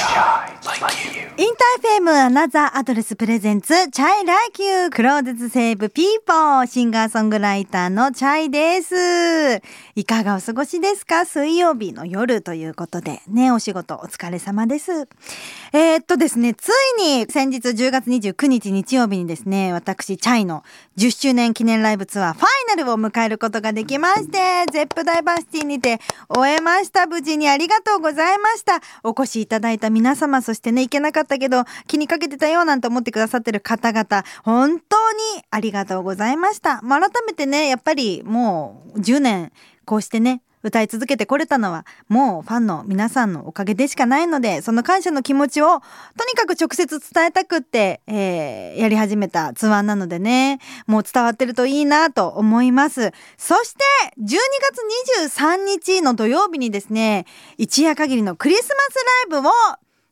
chay like you. InterFM Another Address presents chay like you clothes save people シンガーソングライターの chay です。いかがお過ごしですか？水曜日の夜ということでね、お仕事お疲れ様です。えーっとですね、ついに先日10月29日日曜日にですね、私 chay の10周年記念ライブツアーファイナルを迎えることができまして、 Zepp DiverCity にて終えました。無事にありがとうございました。お越しいただいた皆様、そしてね、行けなかったけど気にかけてたよなんて思ってくださってる方々、本当にありがとうございました。まあ、改めてね、やっぱりもう10年こうしてね、歌い続けてこれたのはもうファンの皆さんのおかげでしかないのでその感謝の気持ちをとにかく直接伝えたくって、えーやり始めたツアーなのでねもう伝わってるといいなと思いますそして12月23日の土曜日にですね一夜限りのクリスマスライブを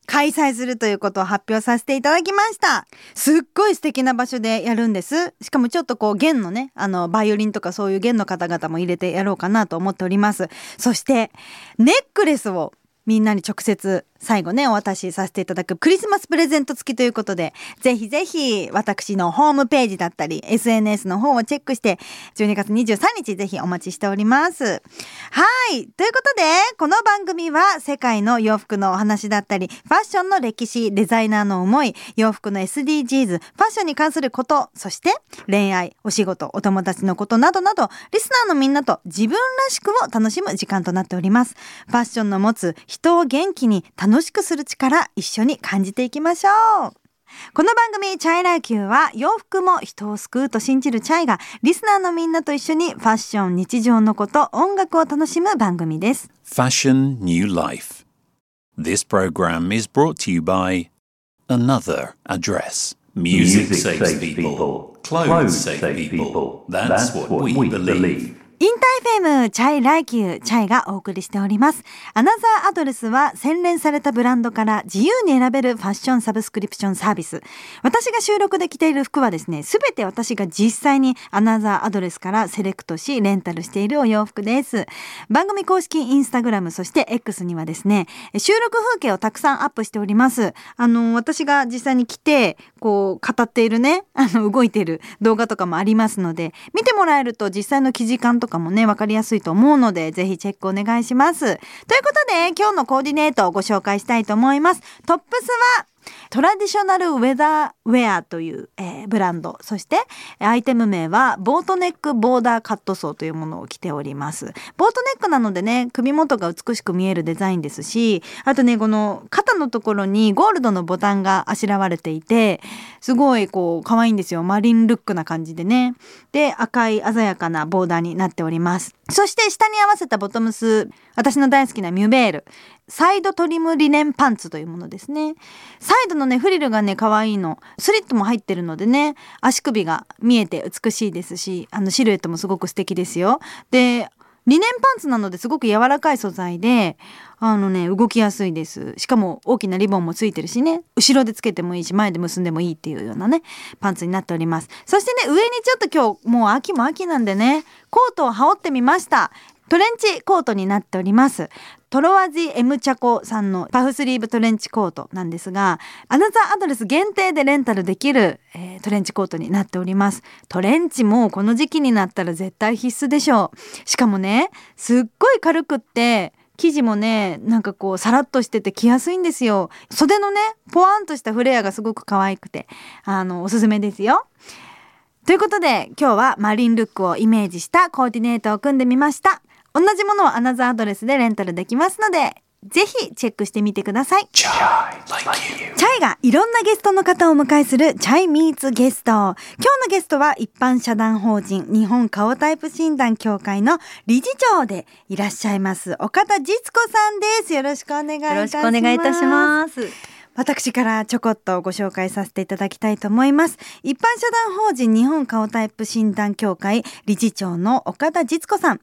開催するということを発表させていただきました。すっごい素敵な場所でやるんです。しかもちょっとこう弦のね、あの、バイオリンとかそういう弦の方々も入れてやろうかなと思っております。そして、ネックレスをみんなに直接最後ね、お渡しさせていただくクリスマスプレゼント付きということで、ぜひぜひ私のホームページだったり、SNS の方をチェックして、12月23日ぜひお待ちしております。はい。ということで、この番組は世界の洋服のお話だったり、ファッションの歴史、デザイナーの思い、洋服の SDGs、ファッションに関すること、そして恋愛、お仕事、お友達のことなどなど、リスナーのみんなと自分らしくを楽しむ時間となっております。ファッションの持つ人を元気に楽しくする力、一緒に感じていきましょう。この番組、チャイラー Q は洋服も人を救うと信じる chay がリスナーのみんなと一緒にファッション、日常のこと、音楽を楽しむ番組です。Fashion New Life. This program is brought to you by Another Address. Music, saves people. Clothes save people. That's, what, we, believe. InterFM chay like you chay がお送りしております。 Another Address は洗練されたブランドから自由に選べるファッションサブスクリプションサービス。私が収録で着ている服はですね、すべて私が実際にアナザーアドレスからセレクトしレンタルしているお洋服です。番組公式インスタグラムそして X にはですね、収録風景をたくさんアップしております。あの、私が実際に着て、こう、語っているね、あの、動いている動画とかもありますので、見てもらえると実際の生地感とかかもね、わかりやすいと思うので、ぜひチェックお願いします。ということで、今日のコーディネートをご紹介したいと思います。トップスは、トラディショナルウェザーウェアという、えーブランド。そしてアイテム名はボートネックボーダーカットソーというものを着ております。ボートネックなのでね首元が美しく見えるデザインですしあとねこの肩のところにゴールドのボタンがあしらわれていてすごいこう可愛いんですよ。マリンルックな感じでね。で赤い鮮やかなボーダーになっております。そして下に合わせたボトムス私の大好きなミュベール。サイドトリムリネンパンツというものですね。サイドのねフリルがね可愛いの。スリットも入ってるのでね足首が見えて美しいですしあのシルエットもすごく素敵ですよ。でリネンパンツなのですごく柔らかい素材であのね動きやすいです。しかも大きなリボンもついてるしね後ろでつけてもいいし前で結んでもいいっていうようなねパンツになっております。そしてね上にちょっと今日もう秋も秋なんでねコートを羽織ってみました。トレンチコートになっております。トロワジエムチャコさんのパフスリーブトレンチコートなんですがアナザーアドレス限定でレンタルできる、えートレンチコートになっております。トレンチもこの時期になったら絶対必須でしょう。しかもねすっごい軽くって生地もねなんかこうさらっとしてて着やすいんですよ。袖のねポワンとしたフレアがすごく可愛くてあのおすすめですよ。ということで今日はマリンルックをイメージしたコーディネートを組んでみました。同じものはアナザーアドレスでレンタルできますのでぜひチェックしてみてください.チャイがいろんなゲストの方をお迎えするチャイミーツゲスト。今日のゲストは一般社団法人日本顔タイプ診断協会の理事長でいらっしゃいます岡田実子さんです。よろしくお願いいたします。よろしくお願いいたします。私からちょこっとご紹介させていただきたいと思います。一般社団法人日本顔タイプ診断協会理事長の岡田実子さん、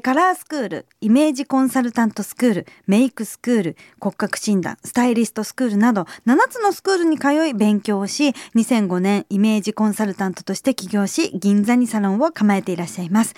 カラースクール、イメージコンサルタントスクール、メイクスクール、骨格診断、スタイリストスクールなど7つのスクールに通い勉強をし、2005年イメージコンサルタントとして起業し、銀座にサロンを構えていらっしゃいます。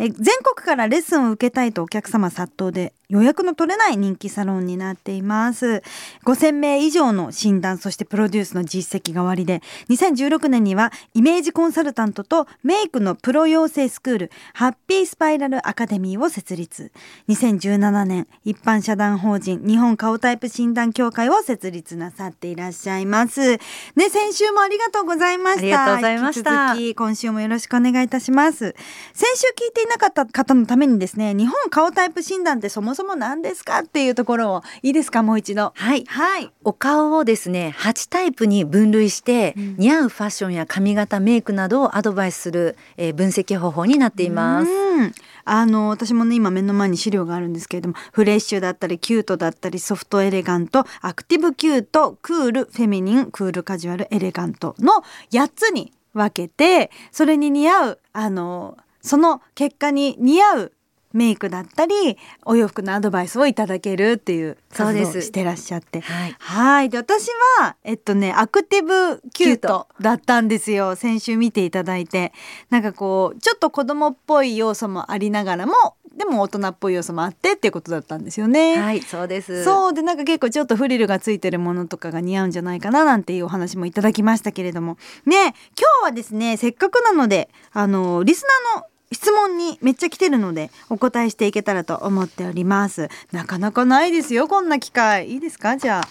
ええ全国からレッスンを受けたいとお客様殺到で予約の取れない人気サロンになっています。5000名以上の診断そしてプロデュースの実績が終わりで2016年にはイメージコンサルタントとメイクのプロ養成スクールハッピースパイラルアカデミーを設立。2017年一般社団法人日本顔タイプ診断協会を設立なさっていらっしゃいます。ね先週もありがとうございました。ありがとうございました。引き続き今週もよろしくお願いいたします。先週聞いていなかった方のためにですね日本顔タイプ診断ってそもそも何ですかっていうところをいいですか？もう一度。はい。はい。お顔をですね、8タイプに分類して、うん。似合うファッションや髪型、メイクなどをアドバイスする、えー分析方法になっています。うん。あの私もね今目の前に資料があるんですけれどもフレッシュだったりキュートだったりソフトエレガントアクティブキュートクールフェミニンクールカジュアルエレガントの8つに分けてそれに似合うあのその結果に似合うメイクだったりお洋服のアドバイスをいただけるっていう活動をそうですしてらっしゃってはい。はい。で、私は、えっとね、アクティブキューキュートだったんですよ。先週見ていただいて。なんかこう、ちょっと子供っぽい要素もありながらも、でも大人っぽい要素もあってっていうことだったんですよね。はい、そうです。そうでなんか結構ちょっとフリルがついてるものとかが似合うんじゃないかななんていうお話もいただきましたけれどもね今日はですねせっかくなのであのリスナーの質問にめっちゃ来てるのでお答えしていけたらと思っております。なかなかないですよこんな機会。いいですか？じゃあ。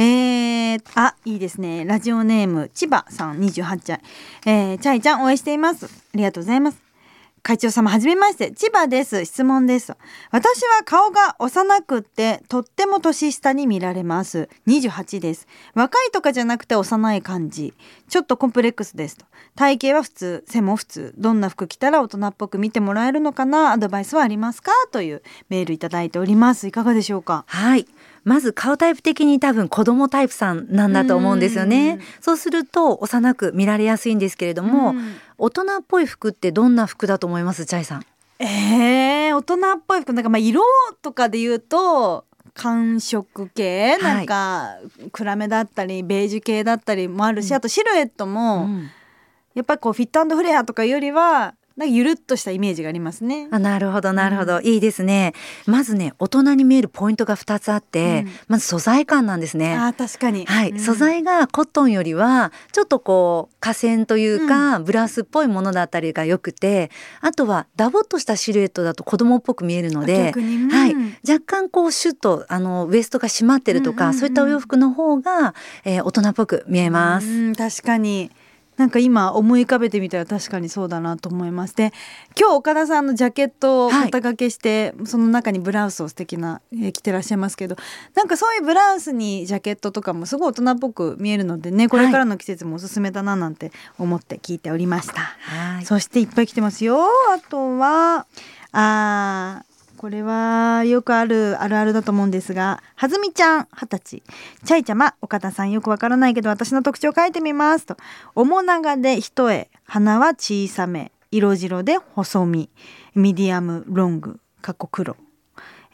えー、あいいですね。ラジオネーム千葉さん28歳。えー、チャイちゃん応援しています。ありがとうございます。会長様はじめまして。千葉です。質問です。私は顔が幼くってとっても年下に見られます。28です。若いとかじゃなくて幼い感じ。ちょっとコンプレックスですと。体型は普通背も普通。どんな服着たら大人っぽく見てもらえるのかな？アドバイスはありますか？というメールいただいております。いかがでしょうか？はい。まず顔タイプ的に多分子供タイプさんなんだと思うんですようんね。そうすると幼く見られやすいんですけれども、うん。大人っぽい服ってどんな服だと思います？チャイさん。えー、大人っぽい服なんかまあ色とかで言うと寒色系はいなんか暗めだったりベージュ系だったりもあるし、うん。あとシルエットも、うん。やっぱりこうフィットフレアとかよりはなんかゆるっとしたイメージがありますね。あなるほどなるほど、いいですね。まずね大人に見えるポイントが2つあって、うん。まず素材感なんですね。あー確かに、はい、うん。素材がコットンよりはちょっとこう河川というか、ブラウスっぽいものだったりがよくてあとはダボっとしたシルエットだと子供っぽく見えるのではい、若干こうシュッとあのウエストが締まってるとか、うんうんうん。そういったお洋服の方が、えー大人っぽく見えます。うん確かになんか今思い浮かべてみたら確かにそうだなと思いますで今日岡田さんのジャケットをはい肩掛けして、その中にブラウスを素敵な、えー着てらっしゃいますけどなんかそういうブラウスにジャケットとかもすごい大人っぽく見えるのでねこれからの季節もおすすめだななんて思って聞いておりました。はいそしていっぱい来てますよ。あとは、あーこれはよくあるあるあるだと思うんですが、はずみちゃん二十歳。ちゃいちゃま、岡田さんよくわからないけど私の特徴を書いてみますと。面長で一重、鼻は小さめ、色白で細身、ミディアムロング、かっこ黒。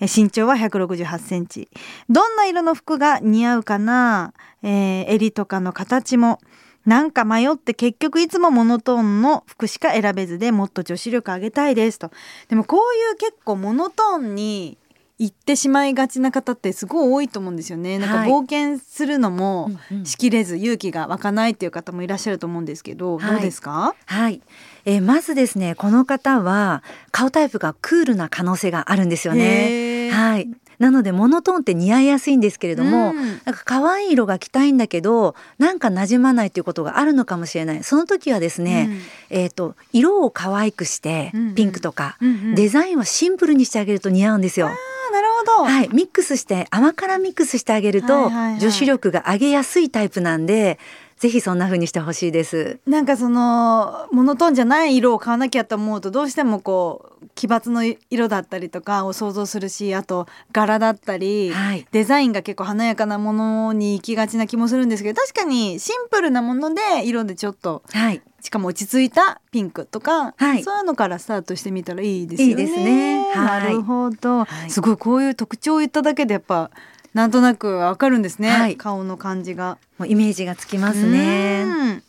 身長は168センチ。どんな色の服が似合うかな、えー襟とかの形も。なんか迷って結局いつもモノトーンの服しか選べずでもっと女子力上げたいですと。でもこういう結構モノトーンに行ってしまいがちな方ってすごい多いと思うんですよね。なんかはい冒険するのもしきれず勇気が湧かないっていう方もいらっしゃると思うんですけど、はいどうですか？はい、えーまずですねこの方は顔タイプがクールな可能性があるんですよね。はい、なのでモノトーンって似合いやすいんですけれども、うん。なんか可愛い色が着たいんだけどなんか馴染まないということがあるのかもしれない。その時はですね、えー、と色を可愛くして、うんうん。ピンクとか、うんうん。デザインはシンプルにしてあげると似合うんですよ。なるほど。はい、ミックスして甘辛ミックスしてあげると、はいはいはい。女子力が上げやすいタイプなんでぜひそんな風にしてほしいです。なんかそのモノトーンじゃない色を買わなきゃと思うとどうしてもこう奇抜の色だったりとかを想像するしあと柄だったり、はい。デザインが結構華やかなものに行きがちな気もするんですけど確かにシンプルなもので色でちょっとはい、しかも落ち着いたピンクとか、はい。そういうのからスタートしてみたらいいですよね。いいですね。はい。なるほど、はい。すごいこういう特徴を言っただけでやっぱなんとなくわかるんですね、はい顔の感じが。もうイメージがつきますね。うん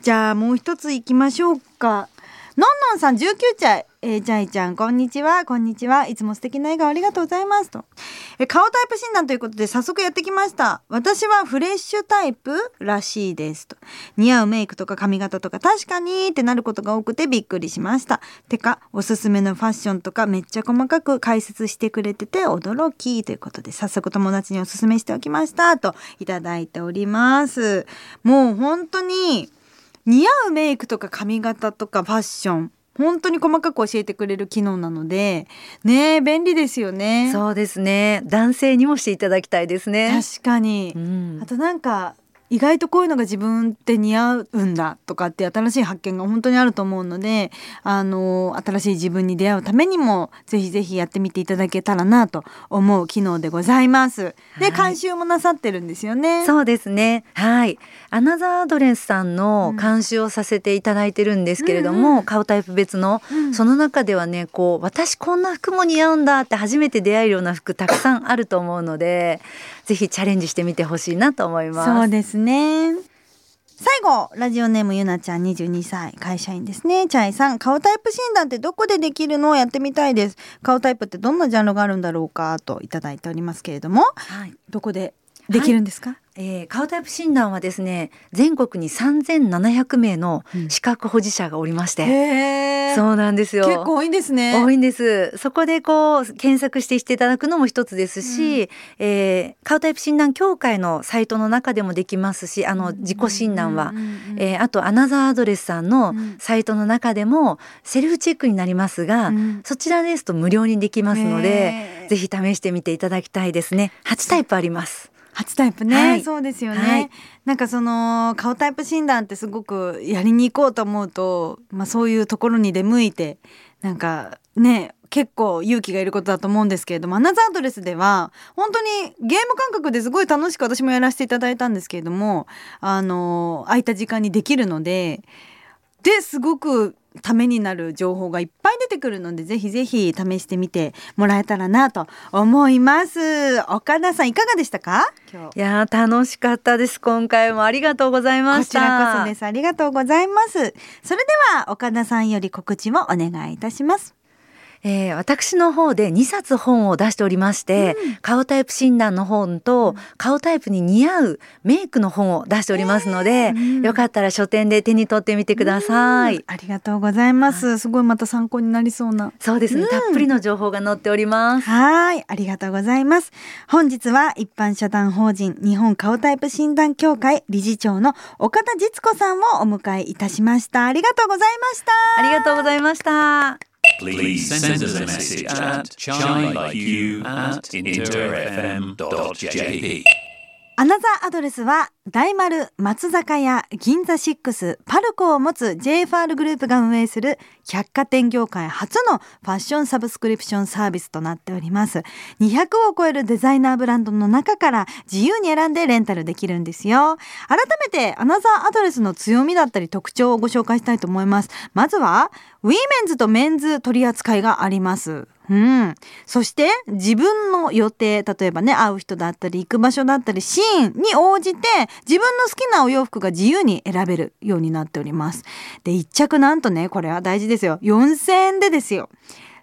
じゃあもう一ついきましょうか。のんのんさん19歳えー、ちゃいちゃん、こんにちは。こんにちは。いつも素敵な笑顔ありがとうございます。と。え顔タイプ診断ということで早速やってきました。私はフレッシュタイプらしいです。と。似合うメイクとか髪型とか確かにってなることが多くてびっくりしました。てか、おすすめのファッションとかめっちゃ細かく解説してくれてて驚きということで早速友達におすすめしておきました。といただいております。もう本当に似合うメイクとか髪型とかファッション本当に細かく教えてくれる機能なのでね便利ですよね。そうですね。男性にもしていただきたいですね。確かに、うん、あとなんか意外とこういうのが自分って似合うんだとかって新しい発見が本当にあると思うのであの新しい自分に出会うためにもぜひぜひやってみていただけたらなと思う機能でございます。で、監修もなさってるんですよね。そうですね。はい。アナザードレスさんの監修をさせていただいてるんですけれども、うん、顔タイプ別の、うん、その中ではねこう私こんな服も似合うんだって初めて出会えるような服たくさんあると思うのでぜひチャレンジしてみてほしいなと思います。そうですね。最後、ラジオネームゆなちゃん22歳、会社員ですね。チャイさん、顔タイプ診断ってどこでできるのをやってみたいです。顔タイプってどんなジャンルがあるんだろうかといただいておりますけれども、はい、どこでできるんですか、はいえー、顔タイプ診断はですね全国に3700名の資格保持者がおりまして、うん、そうなんですよ。結構多いんですね。多いんです。そこでこう検索してしていただくのも一つですし、うん、えー、顔タイプ診断協会のサイトの中でもできますしあの自己診断は、えー、あとアナザーアドレスさんのサイトの中でもセルフチェックになりますが、うん、そちらですと無料にできますのでぜひ試してみていただきたいですね。8タイプあります初タイプね、はい、そうですよね、はい、なんかその顔タイプ診断ってすごくやりに行こうと思うと、まあ、そういうところに出向いてなんかね結構勇気がいることだと思うんですけれどもアナザードレスでは本当にゲーム感覚ですごい楽しく私もやらせていただいたんですけれどもあの空いた時間にできるのでですごくためになる情報がいっぱい出てくるのでぜひぜひ試してみてもらえたらなと思います。岡田さんいかがでしたか？いや楽しかったです。今回もありがとうございました。こちらこそです。ありがとうございます。それでは岡田さんより告知をお願いいたしますえー、私の方で2冊本を出しておりまして、うん、顔タイプ診断の本と、顔タイプに似合うメイクの本を出しておりますので、うん、よかったら書店で手に取ってみてください、うん、ありがとうございます。すごいまた参考になりそうな。そうですね、たっぷりの情報が載っております。はい。ありがとうございます。本日は一般社団法人日本顔タイプ診断協会理事長の岡田実子さんをお迎えいたしました。ありがとうございました。ありがとうございました Please send us a message at chai at interfm.jp. アナザーアドレスは大丸松坂屋銀座6パルコを持つ JFR グループが運営する百貨店業界初のファッションサブスクリプションサービスとなっております。200を超えるデザイナーブランドの中から自由に選んでレンタルできるんですよ。改めて AnotherADdress の強みだったり特徴をご紹介したいと思います。まずはウィメンズとメンズ取り扱いがあります。うん。そして自分の予定、例えばね、会う人だったり、行く場所だったり、シーンに応じて自分の好きなお洋服が自由に選べるようになっております。で、1着なんとね、これは大事ですよ。4000円でですよ。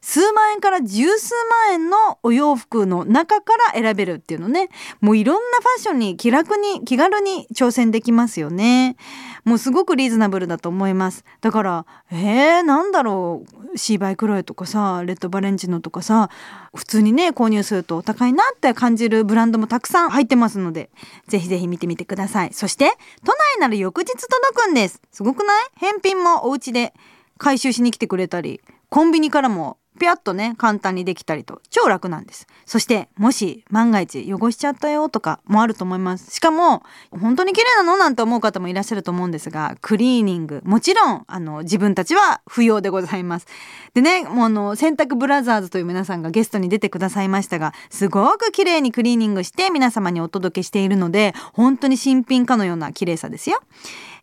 数万円から十数万円のお洋服の中から選べるっていうのね。もういろんなファッションに気楽に気軽に挑戦できますよね。もうすごくリーズナブルだと思います。だからえー、なんだろう。シーバイクロエとかさレッドバレンチノとかさ普通にね購入するとお高いなって感じるブランドもたくさん入ってますのでぜひぜひ見てみてください。そして都内なら翌日届くんです。すごくない？返品もお家で回収しに来てくれたりコンビニからもピャッとね簡単にできたりと。超楽なんです。そしてもし万が一汚しちゃったよとかもあると思います。しかも本当に綺麗なのなんて思う方もいらっしゃると思うんですがクリーニング。もちろんあの自分たちは不要でございます。でねもうあの洗濯ブラザーズという皆さんがゲストに出てくださいましたがすごく綺麗にクリーニングして皆様にお届けしているので本当に新品かのような綺麗さですよ。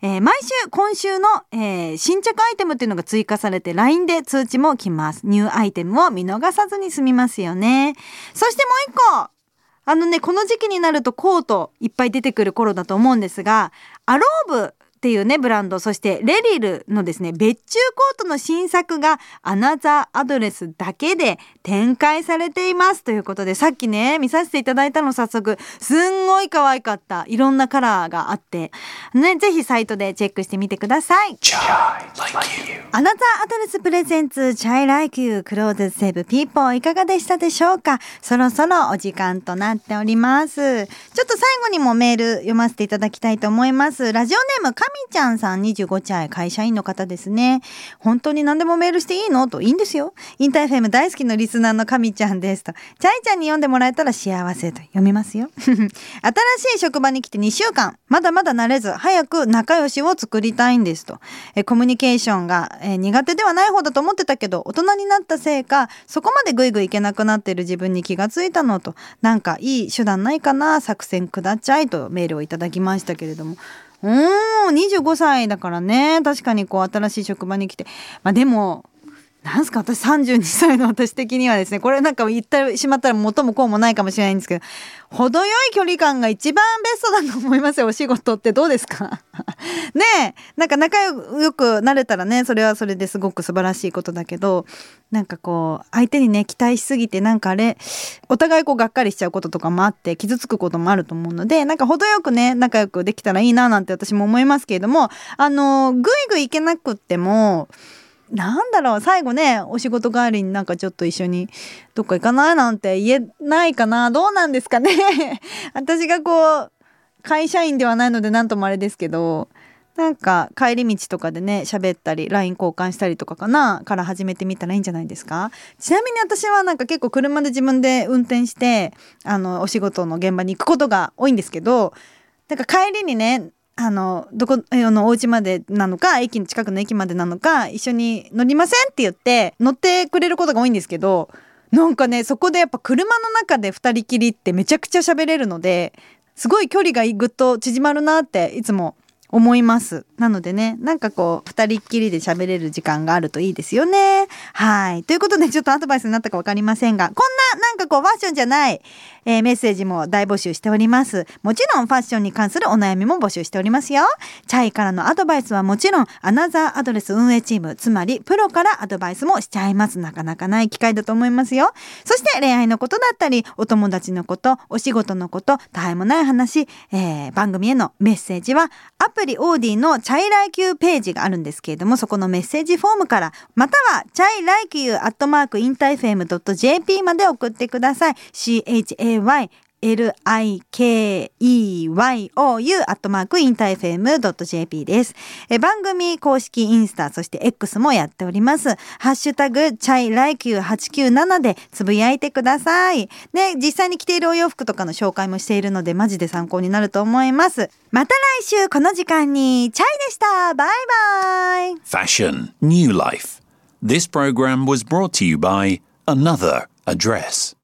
えー、毎週今週の、えー、新着アイテムっていうのが追加されて LINE で通知も来ます。ニューアアイテムを見逃さずに済みますよね。そしてもう一個あのね、この時期になるとコートいっぱい出てくる頃だと思うんですが、アローブっていうねブランド。そしてレリルのですね別注コートの新作がアナザーアドレスだけで展開されています。ということでさっきね見させていただいたの早速すんごい可愛かったいろんなカラーがあって。ねぜひサイトでチェックしてみてください. AnotherADdress presents CHAY LIKE YOU Clothes Save People いかがでしたでしょうか？そろそろお時間となっております。ちょっと最後にもメール読ませていただきたいと思います。ラジオネームかみちゃんさん25歳会社員の方ですね。本当に何でもメールしていいの？といいんですよ。 InterFM 大好きのリスナーのかみちゃんですと。 CHAY ちゃんに読んでもらえたら幸せと読みますよ。新しい職場に来て2週間。まだまだ慣れず早く仲良しを作りたいんですと。えコミュニケーションが、え苦手ではない方だと思ってたけど大人になったせいかそこまでグイグイいけなくなってる自分に気がついたのと。なんかいい手段ないかな？作戦下っちゃいとメールをいただきましたけれども。うん25歳だからね。確かにこう新しい職場に来て。まあでもなんすか？私32歳の私的にはですねこれなんか言ってしまったら元もこうもないかもしれないんですけど程よい距離感が一番ベストだと思いますよお仕事ってどうですか？ねえなんか仲良くなれたらねそれはそれですごく素晴らしいことだけどなんかこう相手にね期待しすぎてなんかあれお互いこうがっかりしちゃうこととかもあって傷つくこともあると思うのでなんか程よくね仲良くできたらいいななんて私も思いますけれどもあのぐいぐいいけなくってもなんだろう最後ねお仕事帰りになんかちょっと一緒にどっか行かないなんて言えないかな。どうなんですかね。私がこう会社員ではないので何ともあれですけどなんか帰り道とかでね喋ったり LINE 交換したりとかかな。から始めてみたらいいんじゃないですか。ちなみに私はなんか結構車で自分で運転してあのお仕事の現場に行くことが多いんですけどなんか帰りにねあのどこのお家までなのか駅の近くの駅までなのか一緒に乗りませんって言って乗ってくれることが多いんですけどなんかねそこでやっぱ車の中で2人きりってめちゃくちゃ喋れるのですごい距離がぐっと縮まるなっていつも思います。なのでね、なんかこう、二人っきりで喋れる時間があるといいですよね。はい。ということで、ちょっとアドバイスになったかわかりませんが、こんな、なんかこう、ファッションじゃない、えーメッセージも大募集しております。もちろん、ファッションに関するお悩みも募集しておりますよ。チャイからのアドバイスはもちろん、アナザーアドレス運営チーム、つまり、プロからアドバイスもしちゃいます。なかなかない機会だと思いますよ。そして、恋愛のことだったり、お友達のこと、お仕事のこと、たわいもない話、えー番組へのメッセージは、アプリ AuDee の CHAY LIKE YOU ページがあるんですけれども、そこのメッセージフォームから、または、 CHAY LIKE YOU アットマーク interfm .jp まで送ってください。CHAY LIKE YOU アットマーク interfm .jp です。え番組公式インスタ、そして X もやっております。ハッシュタグ、 CHAY LIKE YOU 897でつぶやいてください。で、実際に着ているお洋服とかの紹介もしているので、マジで参考になると思います。また来週この時間に、チャイでした。バイバイ。Fashion, New Life. This program was brought to you by Another Address.